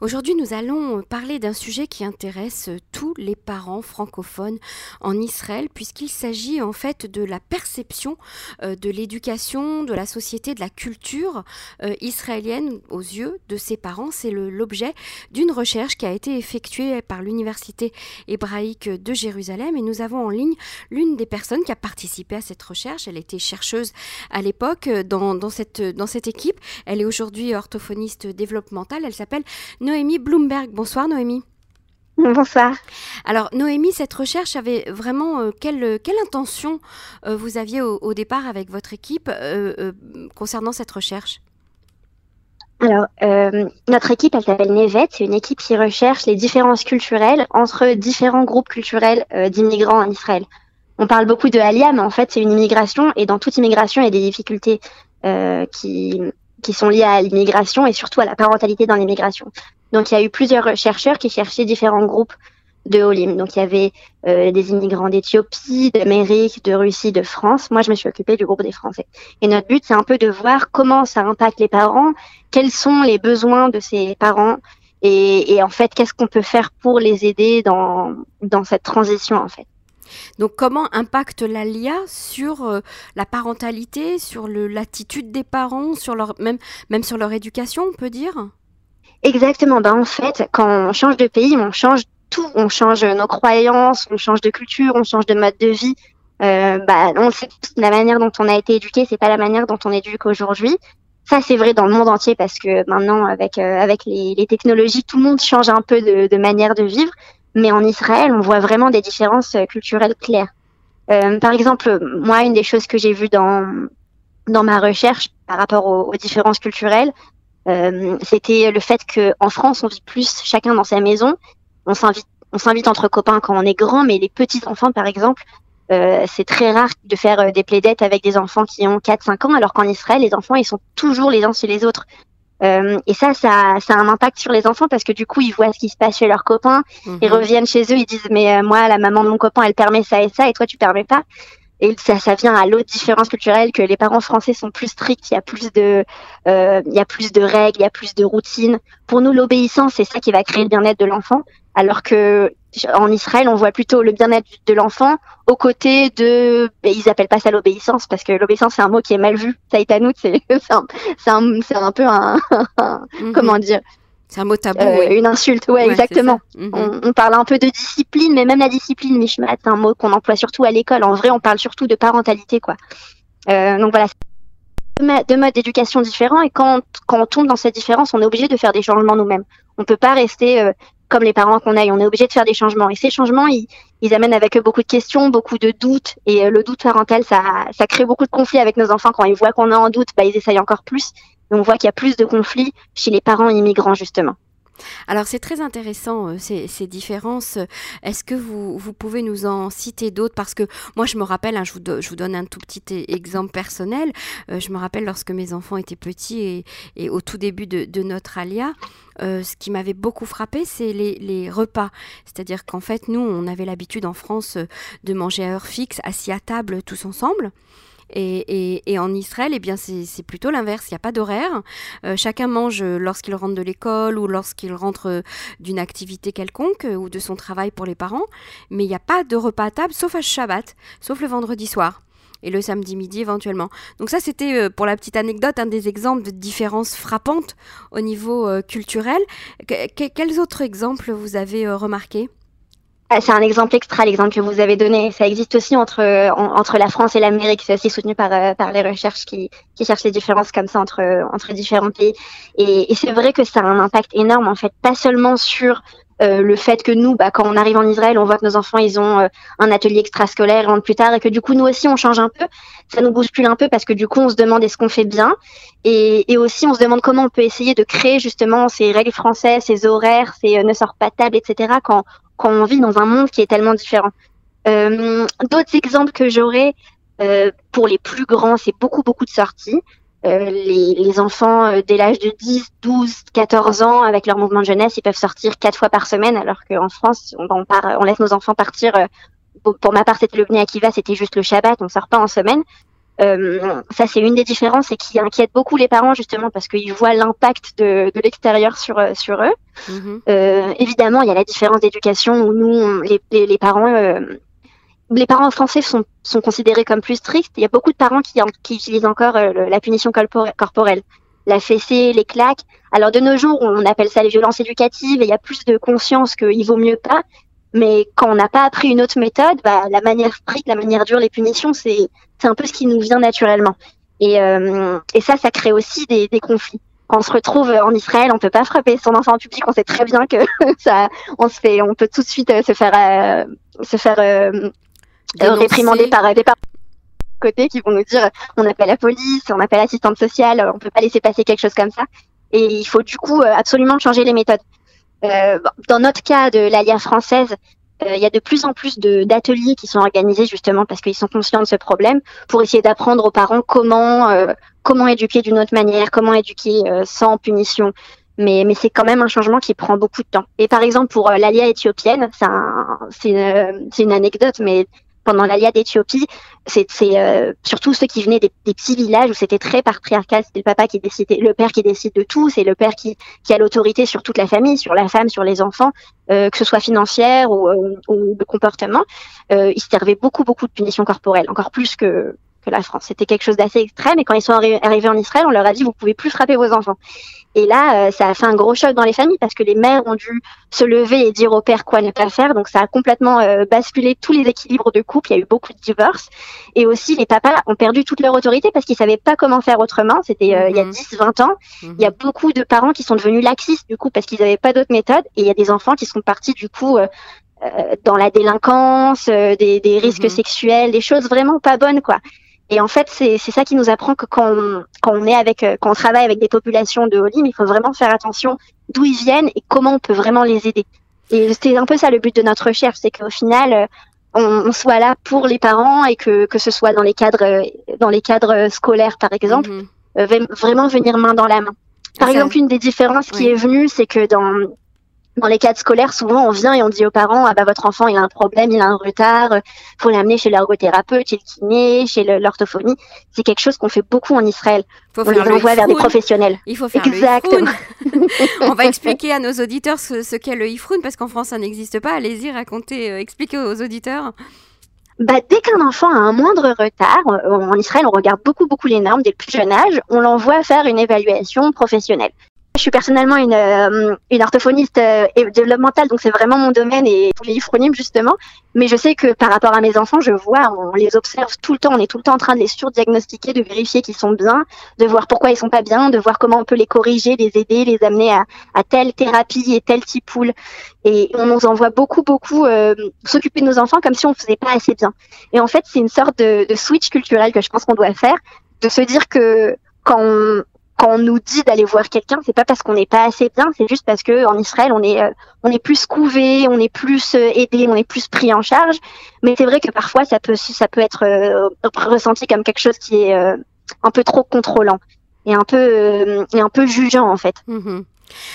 Aujourd'hui, nous allons parler d'un sujet qui intéresse tous les parents francophones en Israël, puisqu'il s'agit en fait de la perception euh, de l'éducation, de la société, de la culture euh, israélienne aux yeux de ses parents. C'est l'objet d'une recherche qui a été effectuée par l'Université hébraïque de Jérusalem et nous avons en ligne l'une des personnes qui a participé à cette recherche. Elle était chercheuse à l'époque dans, dans, cette, dans cette équipe. Elle est aujourd'hui orthophoniste développementale. Elle s'appelle Noémie Bloomberg. Bonsoir Noémie. Bonsoir. Alors Noémie, cette recherche avait vraiment euh, quelle, quelle, intention euh, vous aviez au, départ avec votre équipe euh, concernant cette recherche? Alors, notre équipe, elle s'appelle Nevet. C'est une équipe qui recherche les différences culturelles entre différents groupes culturels d'immigrants en Israël. On parle beaucoup de Alia, mais en fait, c'est une immigration, et dans toute immigration, il y a des difficultés qui, qui sont liées à l'immigration et surtout à la parentalité dans l'immigration. Donc il y a eu plusieurs chercheurs qui cherchaient différents groupes de Olim. Donc il y avait euh, des immigrants d'Éthiopie, d'Amérique, de Russie, de France. Moi, je me suis occupée du groupe des Français. Et notre but, c'est un peu de voir comment ça impacte les parents, quels sont les besoins de ces parents et, en fait, qu'est-ce qu'on peut faire pour les aider dans, dans cette transition en fait. Donc comment impacte l'ALIA sur euh, la parentalité, sur l'attitude des parents, sur leur, même, même sur leur éducation, on peut dire? Exactement. Ben, en fait, quand on change de pays, on change tout. On change nos croyances, on change de culture, on change de mode de vie. Euh, bah, on sait la manière dont on a été éduqué, c'est pas la manière dont on éduque aujourd'hui. Ça, c'est vrai dans le monde entier parce que maintenant, avec euh, avec les, technologies, tout le monde change un peu de, manière de vivre. Mais en Israël, on voit vraiment des différences euh, culturelles claires. Euh, par exemple, moi, une des choses que j'ai vues dans dans ma recherche par rapport aux, différences culturelles, c'était le fait que en France, on vit plus chacun dans sa maison. On s'invite, on s'invite entre copains quand on est grand, mais les petits enfants, par exemple, euh, c'est très rare de faire euh, des plaidettes avec des enfants qui ont 4-5 ans, alors qu'en Israël, les enfants, ils sont toujours les uns chez les autres. Euh, et ça, ça, ça a un impact sur les enfants parce que du coup, ils voient ce qui se passe chez leurs copains, ils mhm. reviennent chez eux, ils disent mais euh, moi, la maman de mon copain, elle permet ça et ça, et toi, tu permets pas. Et ça, ça vient à l'autre différence culturelle que les parents français sont plus stricts, il y a plus de, euh, il y a plus de règles, il y a plus de routines. Pour nous, l'obéissance, c'est ça qui va créer le bien-être de l'enfant, alors que en Israël, on voit plutôt le bien-être de l'enfant aux côtés de, ils appellent pas ça l'obéissance parce que l'obéissance c'est un mot qui est mal vu. Ça est à nous, c'est un, c'est un, peu un, mhm. comment dire. C'est un mot tabou. Euh, une insulte, ouais, exactement. Mhm. on, on, parle un peu de discipline, mais même la discipline, Mishmat, c'est un mot qu'on emploie surtout à l'école. En vrai, on parle surtout de parentalité, quoi. Euh, donc voilà, deux modes d'éducation différents et quand, quand on tombe dans cette différence, on est obligé de faire des changements nous-mêmes. On peut pas rester euh, comme les parents qu'on aille. On est obligé de faire des changements. Et ces changements, ils, ils amènent avec eux beaucoup de questions, beaucoup de doutes. Et euh, le doute parental, ça, ça crée beaucoup de conflits avec nos enfants. Quand ils voient qu'on est en doute, bah, ils essayent encore plus. On voit qu'il y a plus de conflits chez les parents immigrants, justement. Alors c'est très intéressant euh, ces, différences. Est-ce que vous, pouvez nous en citer d'autres? Parce que moi je me rappelle, hein, je, vous donne un tout petit exemple personnel. Euh, je me rappelle lorsque mes enfants étaient petits et, au tout début de, notre alia, euh, ce qui m'avait beaucoup frappé, c'est les, repas. C'est-à-dire qu'en fait, nous, on avait l'habitude en France de manger à heure fixe, assis à table tous ensemble. Et, en Israël, eh bien, c'est plutôt l'inverse. Il n'y a pas d'horaire. Euh, chacun mange lorsqu'il rentre de l'école ou lorsqu'il rentre euh, d'une activité quelconque euh, ou de son travail pour les parents. Mais il n'y a pas de repas à table, sauf à Shabbat, sauf le vendredi soir et le samedi midi éventuellement. Donc ça, c'était pour la petite anecdote un des exemples de différences frappantes au niveau culturel. quels autres exemples vous avez remarqués? Ah, c'est un exemple extra, l'exemple que vous avez donné. Ça existe aussi entre entre la France et l'Amérique. C'est aussi soutenu par euh, par les recherches qui qui cherchent les différences comme ça entre entre différents pays. Et, et c'est vrai que ça a un impact énorme en fait, pas seulement sur euh, le fait que nous, bah, quand on arrive en Israël, on voit que nos enfants, ils ont euh, un atelier extrascolaire, rentrent plus tard, et que du coup, nous aussi, on change un peu. Ça nous bouscule un peu parce que du coup, on se demande est-ce qu'on fait bien, et, et, aussi, on se demande comment on peut essayer de créer justement ces règles françaises, ces horaires, ces ne sort pas table, etc. Quand quand on vit dans un monde qui est tellement différent. Euh, D'autres exemples que j'aurais euh, pour les plus grands, c'est beaucoup beaucoup de sorties. Euh, les, enfants dès l'âge de 10, 12, 14 ans, avec leur mouvement de jeunesse, ils peuvent sortir quatre fois par semaine, alors qu'en France, on, laisse nos enfants partir. Pour, ma part, c'était le Bnei Akiva, c'était juste le Shabbat, on sort pas en semaine. Ça, c'est une des différences et qui inquiète beaucoup les parents justement parce qu'ils voient l'impact de, de l'extérieur sur sur eux. Mm-hmm. évidemment, il y a la différence d'éducation où nous, les, les, parents les parents français sont, sont considérés comme plus stricts. Il y a beaucoup de parents qui, qui utilisent encore la punition corporelle la fessée, les claques. Alors de nos jours, on appelle ça les violences éducatives et il y a plus de conscience qu'il vaut mieux pas. Mais quand on n'a pas appris une autre méthode, bah, la manière stricte, la manière dure, les punitions, c'est un peu ce qui nous vient naturellement. Et, euh, et ça, ça crée aussi des, des, conflits. Quand on se retrouve en Israël, on peut pas frapper son enfant en public. On sait très bien que ça, on se fait, on peut tout de suite euh, se faire, euh, se faire euh, réprimander par des parents côté qui vont nous dire on appelle la police, on appelle l'assistante sociale, on peut pas laisser passer quelque chose comme ça. Et il faut du coup euh, absolument changer les méthodes. Euh, dans notre cas de l'Alliance française, euh, il y a de plus en plus d'ateliers qui sont organisés justement parce qu'ils sont conscients de ce problème pour essayer d'apprendre aux parents comment comment éduquer d'une autre manière, comment éduquer sans punition. Mais, mais c'est quand même un changement qui prend beaucoup de temps. Et par exemple, pour l'Alia éthiopienne, c'est une, une anecdote, mais pendant l'Alia d'Éthiopie, c'est euh, surtout ceux qui venaient des, petits villages où c'était très patriarcal, c'était le papa qui décidait, le père qui décide de tout, c'est le père qui, a l'autorité sur toute la famille, sur la femme, sur les enfants, euh, que ce soit financière ou, euh, de comportement. Ils servaient beaucoup, beaucoup de punitions corporelles, encore plus que, que la France. C'était quelque chose d'assez extrême et quand ils sont arrivés en Israël, on leur a dit vous pouvez plus frapper vos enfants. Et là, euh, ça a fait un gros choc dans les familles parce que les mères ont dû se lever et dire au père quoi ne pas faire. Donc ça a complètement euh, basculé tous les équilibres de couple. Il y a eu beaucoup de divorces. Et aussi, les papas ont perdu toute leur autorité parce qu'ils savaient pas comment faire autrement. C'était euh, il y a 10, mhm. 20 ans. Il y a mhm. beaucoup de parents qui sont devenus laxistes du coup parce qu'ils n'avaient pas d'autres méthodes. Et il y a des enfants qui sont partis du coup dans la délinquance, des, des, risques mhm. sexuels, des choses vraiment pas bonnes quoi. Et en fait, c'est ça qui nous apprend que quand on, quand on est avec, euh, quand on travaille avec des populations de Olim, il faut vraiment faire attention d'où ils viennent et comment on peut vraiment les aider. Et c'est un peu ça le but de notre recherche, c'est qu'au final, euh, on, soit là pour les parents et que, que ce soit dans les cadres, euh, dans les cadres scolaires, par exemple, mhm. vraiment venir main dans la main. Par exemple, une des différences qui est venue, c'est que dans dans les cadres scolaires, souvent on vient et on dit aux parents ah bah votre enfant il a un problème, il a un retard, faut l'amener chez l'ergothérapeute, chez le kiné, chez l'orthophonie. C'est quelque chose qu'on fait beaucoup en Israël. Faut on les envoie vers des professionnels. Il faut faire Exactement. on va expliquer à nos auditeurs ce, qu'est le ifroun parce qu'en France ça n'existe pas. Allez-y, racontez, euh, expliquez aux auditeurs. Bah, dès qu'un enfant a un moindre retard, euh, en Israël, on regarde beaucoup, beaucoup les normes dès le plus jeune âge, on l'envoie faire une évaluation professionnelle. Je suis personnellement une, euh, orthophoniste euh, développementale, donc c'est vraiment mon domaine et pour les ifronymes justement. Mais je sais que par rapport à mes enfants, je vois, on les observe tout le temps, on est tout le temps en train de les surdiagnostiquer, de vérifier qu'ils sont bien, de voir pourquoi ils sont pas bien, de voir comment on peut les corriger, les aider, les amener à, à telle thérapie et tel type poule. Et on nous envoie beaucoup, beaucoup euh, s'occuper de nos enfants comme si on faisait pas assez bien. Et en fait, c'est une sorte de, de switch culturel que je pense qu'on doit faire, de se dire que quand on, quand on nous dit d'aller voir quelqu'un, c'est pas parce qu'on n'est pas assez bien, c'est juste parce que en Israël, on est, euh, on est plus couvé, on est plus euh, aidé, on est plus pris en charge. Mais c'est vrai que parfois, ça peut, ça peut être euh, ressenti comme quelque chose qui est un peu trop contrôlant et un peu, et un peu jugeant en fait. Mm-hmm.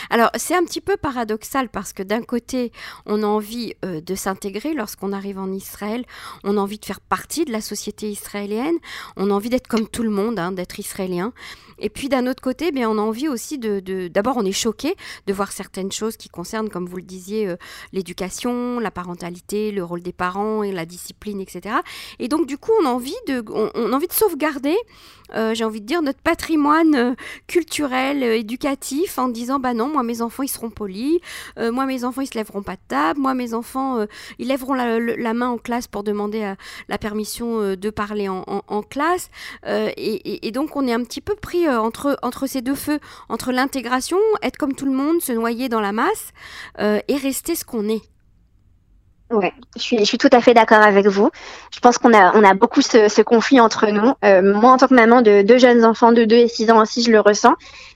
Alors, c'est un petit peu paradoxal parce que d'un côté, on a envie euh, de s'intégrer lorsqu'on arrive en Israël, on a envie de faire partie de la société israélienne, on a envie d'être comme tout le monde, hein, d'être israélien. Et puis d'un autre côté, bien, on a envie aussi de... D'abord, on est choqué de voir certaines choses qui concernent, comme vous le disiez, euh, l'éducation, la parentalité, le rôle des parents et la discipline, etc. Et donc, du coup, on a envie de, on a envie de sauvegarder euh, j'ai envie de dire, notre patrimoine culturel, éducatif, en disant, bah non, moi mes enfants ils seront polis, moi mes enfants ils se lèveront pas de table, moi mes enfants ils lèveront la, main en classe pour demander la permission de parler en, classe. Et, donc on est un petit peu pris entre ces deux feux, entre l'intégration, être comme tout le monde, se noyer dans la masse, et rester ce qu'on est. Ouais, je suis, je suis tout à fait d'accord avec vous. Je pense qu'on a, on a beaucoup ce, ce conflit entre nous. Euh, moi, en tant que maman de deux jeunes enfants de 2 et 6 ans aussi, je le ressens.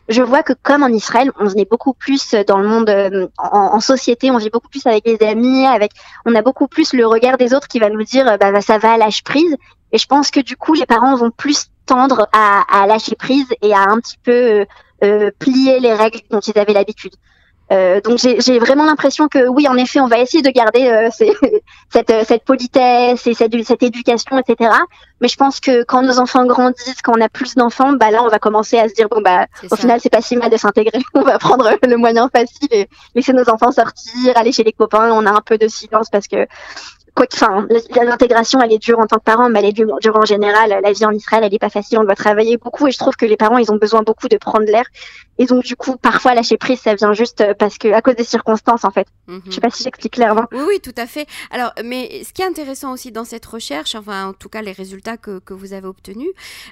Je vois que comme en Israël, on est beaucoup plus dans le monde, euh, en, en, société, on vit beaucoup plus avec les amis, avec, on a beaucoup plus le regard des autres qui va nous dire, bah, bah ça va à lâche prise. Et je pense que du coup, les parents vont plus tendre à, à lâcher prise et à un petit peu euh, euh plier les règles dont ils avaient l'habitude. Euh, donc j'ai vraiment l'impression que oui, en effet, on va essayer de garder euh, cette, cette politesse et cette, cette éducation, etc. Mais je pense que quand nos enfants grandissent, quand on a plus d'enfants, bah là, on va commencer à se dire bon bah au final, c'est pas si mal de s'intégrer. on va prendre le moyen facile et laisser nos enfants sortir, aller chez les copains. On a un peu de silence parce que enfin, l'intégration, elle est dure en tant que parent, mais elle est dure, en général. La vie en Israël, elle est pas facile. On doit travailler beaucoup et je trouve que les parents, ils ont besoin beaucoup de prendre l'air. Et donc, du coup, parfois, lâcher prise, ça vient juste parce que, à cause des circonstances, en fait. Je Je sais pas si j'explique clairement. Oui, oui, tout à fait. Alors, mais ce qui est intéressant aussi dans cette recherche, enfin, en tout cas, les résultats que, que vous avez obtenus,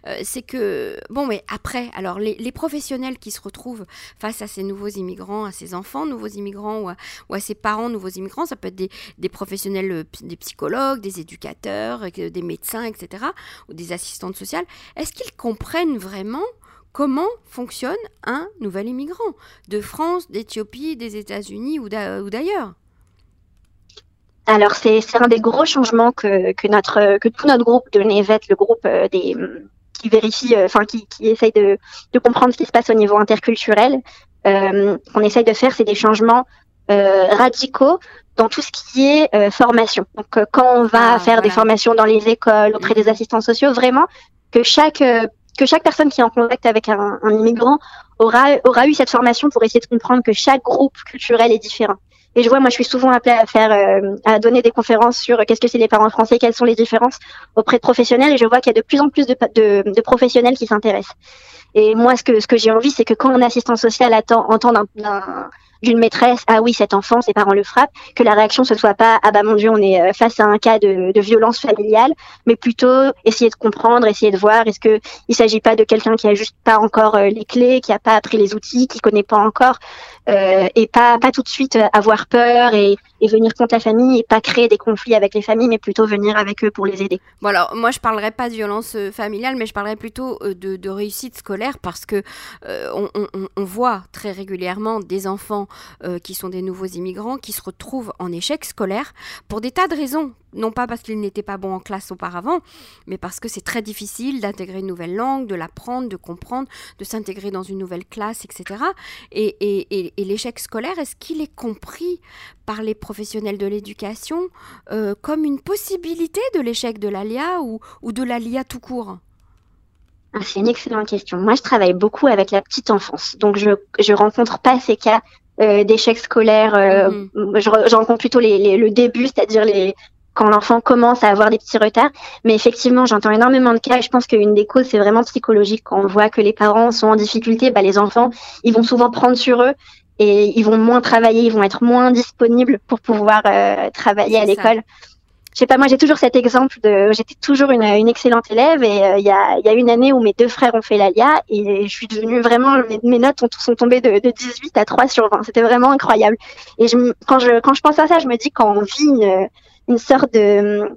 euh, c'est que, bon, mais après, alors, les, les, professionnels qui se retrouvent face à ces nouveaux immigrants, à ces enfants nouveaux immigrants ou à, ou à ces parents nouveaux immigrants, ça peut être des, des professionnels, euh, psychologues, des éducateurs, euh, des médecins, etc., ou des assistantes sociales. Est-ce qu'ils comprennent vraiment comment fonctionne un nouvel immigrant de France, d'Éthiopie, des États-Unis ou d'ailleurs? Alors c'est un des gros changements que, notre tout notre groupe de Nevet, le groupe euh, des qui vérifie, euh, enfin qui, essaye de, comprendre ce qui se passe au niveau interculturel, qu'on essaye de faire, c'est des changements radicaux dans tout ce qui est euh, formation. Donc quand on va ah, faire des formations dans les écoles auprès des assistants sociaux, vraiment que chaque que chaque personne qui est en contact avec un, un, immigrant aura, aura eu cette formation pour essayer de comprendre que chaque groupe culturel est différent. Et je vois, moi, je suis souvent appelée à faire, euh, à donner des conférences sur qu'est-ce que c'est les parents français, quelles sont les différences auprès de professionnels. Et je vois qu'il y a de plus en plus de, de, de professionnels qui s'intéressent. Et moi, ce que, ce que j'ai envie, c'est que quand un assistant social attend, entend d'un d'une maîtresse, ah oui, cet enfant, ses parents le frappent, que la réaction ce soit pas, ah bah mon Dieu, on est euh, face à un cas de, de violence familiale, mais plutôt essayer de comprendre, essayer de voir, est-ce que il s'agit pas de quelqu'un qui a juste pas encore euh, les clés, qui a pas appris les outils, qui connaît pas encore, euh, et pas pas tout de suite avoir peur et, et, venir contre la famille et pas créer des conflits avec les familles, mais plutôt venir avec eux pour les aider. Bon moi je parlerai pas de violence familiale, mais je parlerai plutôt de, de réussite scolaire parce que on, on, voit très régulièrement des enfants euh, qui sont des nouveaux immigrants, qui se retrouvent en échec scolaire pour des tas de raisons non pas parce qu'ils n'étaient pas bons en classe auparavant, mais parce que c'est très difficile d'intégrer une nouvelle langue, de l'apprendre, de comprendre, de s'intégrer dans une nouvelle classe, etc. Et, l'échec scolaire, est-ce qu'il est compris par les professionnels de l'éducation euh, comme une possibilité de l'échec de l'ALIA ou, ou de l'ALIA tout court? Ah, c'est une excellente question. Moi, je travaille beaucoup avec la petite enfance, donc je je rencontre pas ces cas euh, d'échecs scolaires. Euh, mhm. je, rencontre plutôt les, le début, c'est-à-dire les quand l'enfant commence à avoir des petits retards. Mais effectivement, j'entends énormément de cas et je pense qu'une des causes, c'est vraiment psychologique. Quand on voit que les parents sont en difficulté, bah, les enfants, ils vont souvent prendre sur eux et ils vont moins travailler, ils vont être moins disponibles pour pouvoir euh, travailler à l'école je sais pas, moi j'ai toujours cet exemple de, j'étais toujours une, une, excellente élève et euh, il y, a, y, a, une année où mes deux frères ont fait l'ALIA et je suis devenue vraiment, mes, notes sont, sont tombées de, de, 18 à 3 sur 20. C'était vraiment incroyable. Et je, quand je quand je pense à ça, je me dis quand on vit une, une sorte de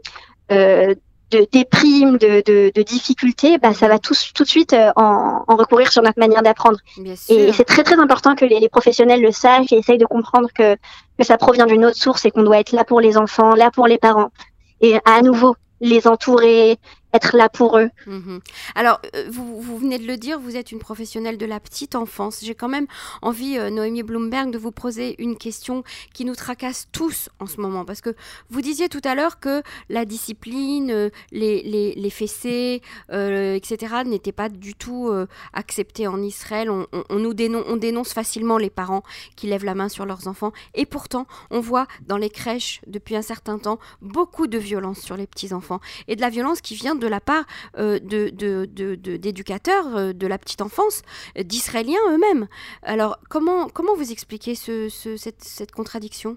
euh, de déprime, de, de, de difficultés, bah, ça va tout, tout de suite euh, en, en, recourir sur notre manière d'apprendre. Et c'est très très important que les, les, professionnels le sachent et essayent de comprendre que, que ça provient d'une autre source et qu'on doit être là pour les enfants, là pour les parents. Et à nouveau, les entourer, être là pour eux. Mhm. Alors, euh, vous, venez de le dire, vous êtes une professionnelle de la petite enfance. J'ai quand même envie, euh, Noémie Bloomberg, de vous poser une question qui nous tracasse tous en ce moment. Parce que vous disiez tout à l'heure que la discipline, euh, les, les, les etc., n'étaient pas du tout acceptées en Israël. On, nous dénonce, on dénonce facilement les parents qui lèvent la main sur leurs enfants. Et pourtant, on voit dans les crèches, depuis un certain temps, beaucoup de violence sur les petits-enfants. Et de la violence qui vient de la part euh, d'éducateurs de, de, la petite enfance, d'Israéliens eux-mêmes. Alors, comment, comment vous expliquez ce, cette, contradiction?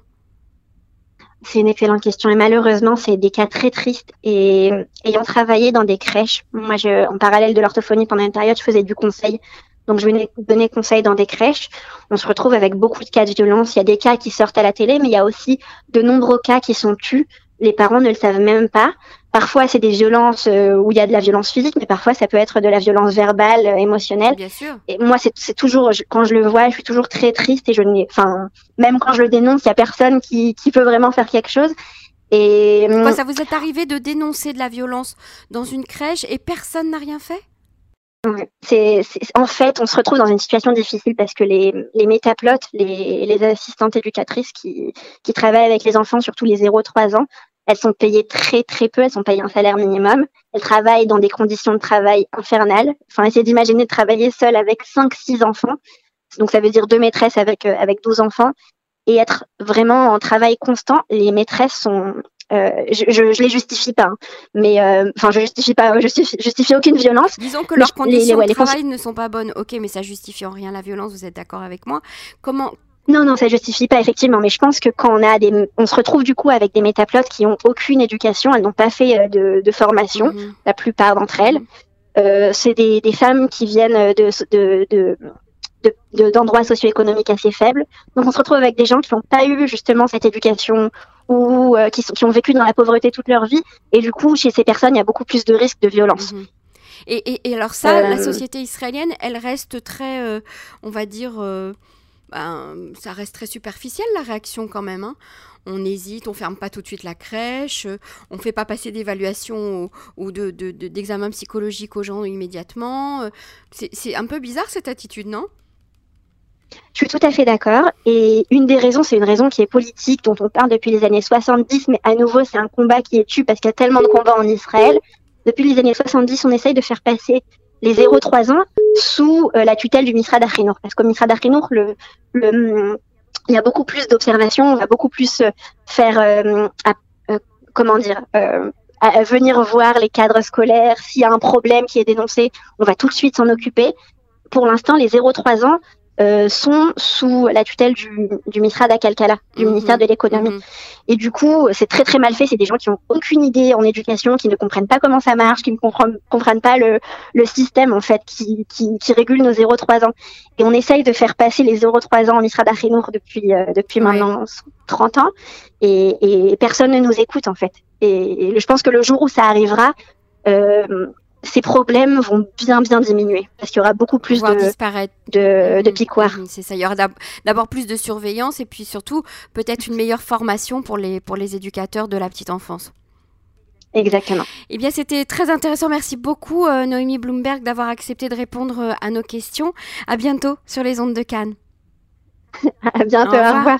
C'est une excellente question et malheureusement c'est des cas très tristes et ayant travaillé dans des crèches, moi en parallèle de l'orthophonie pendant une période je faisais du conseil donc je venais donner conseil dans des crèches. On se retrouve avec beaucoup de cas de violence. Il y a des cas qui sortent à la télé, mais il y a aussi de nombreux cas qui sont tus. Les parents ne le savent même pas. Parfois, c'est des violences euh, où il y a de la violence physique, mais parfois, ça peut être de la violence verbale, euh, émotionnelle. Bien sûr. Et moi, c'est toujours, quand je le vois, je suis toujours très triste et je n'ai, enfin, même quand je le dénonce, il y a personne qui, qui peut vraiment faire quelque chose. Et Quoi, ça vous est arrivé de dénoncer de la violence dans une crèche et personne n'a rien fait? C'est, en fait, on se retrouve dans une situation difficile parce que les, les métaplotes, les, les assistantes éducatrices qui, qui travaillent avec les enfants, surtout les 0-3 ans, elles sont payées très très peu, elles sont payées un salaire minimum. Elles travaillent dans des conditions de travail infernales. Enfin, essayez d'imaginer de travailler seule avec 5-6 enfants. Donc ça veut dire deux maîtresses avec, euh, avec 12 enfants. Et être vraiment en travail constant, les maîtresses sont euh, je, je, les justifie pas, hein. mais euh, enfin je justifie pas, je justifie, aucune violence. Disons que leurs conditions de travail ne sont pas bonnes. Ok, mais ça justifie en rien la violence. Vous êtes d'accord avec moi Comment non, non, ça justifie pas effectivement, mais je pense que quand on a des, on se retrouve du coup avec des métaplotes qui ont aucune éducation, elles n'ont pas fait euh, de, de formation, mhm. la plupart d'entre elles. Mhm. Euh, c'est des, des, femmes qui viennent de, de, de d'endroits socio-économiques assez faibles. Donc on se retrouve avec des gens qui n'ont pas eu justement cette éducation ou euh, qui, sont, qui ont vécu dans la pauvreté toute leur vie. Et du coup, chez ces personnes, il y a beaucoup plus de risques de violence. Mhm. et, et, alors ça, la euh, société israélienne, elle reste très, euh, on va dire, ben, ça reste très superficiel la réaction quand même. Hein. On hésite, on ferme pas tout de suite la crèche, on fait pas passer d'évaluation ou, de, d'examen psychologique aux gens immédiatement. C'est un peu bizarre cette attitude, non? Je suis tout à fait d'accord. Et une des raisons, c'est une raison qui est politique, dont on parle depuis les années 70, mais à nouveau, c'est un combat qui est tu parce qu'il y a tellement de combats en Israël. Depuis les années 70, on essaye de faire passer les 0-3 ans sous euh, la tutelle du Misra d'Achinour. Parce qu'au Misra d'Achinour, le, le, il y a beaucoup plus d'observations, on va beaucoup plus euh, faire, euh, comment dire, à venir voir les cadres scolaires. S'il y a un problème qui est dénoncé, on va tout de suite s'en occuper. Pour l'instant, les 0-3 ans, euh, sont sous la tutelle du, du Misra d'Akalkala, du mhm. ministère de l'économie. Mhm. Et du coup, c'est très très mal fait. C'est des gens qui ont aucune idée en éducation, qui ne comprennent pas comment ça marche, qui ne comprennent, comprennent pas le, le système en fait qui, qui, qui régule nos 0-3 ans. Et on essaye de faire passer les 0-3 ans en Misra d'Achinour depuis euh, depuis maintenant 30 ans, et, et, personne ne nous écoute en fait. Et, je pense que le jour où ça arrivera, euh, ces problèmes vont bien bien diminuer parce qu'il y aura beaucoup plus de, disparaître. de, de mmh, piquoirs. Mmh, c'est ça, il y aura d'abord plus de surveillance et puis surtout peut-être une meilleure formation pour les, pour les éducateurs de la petite enfance. Exactement. Eh bien, c'était très intéressant. Merci beaucoup, euh, Noémie Bloomberg, d'avoir accepté de répondre euh, à nos questions. À bientôt sur les ondes de Cannes. à bientôt, Au revoir.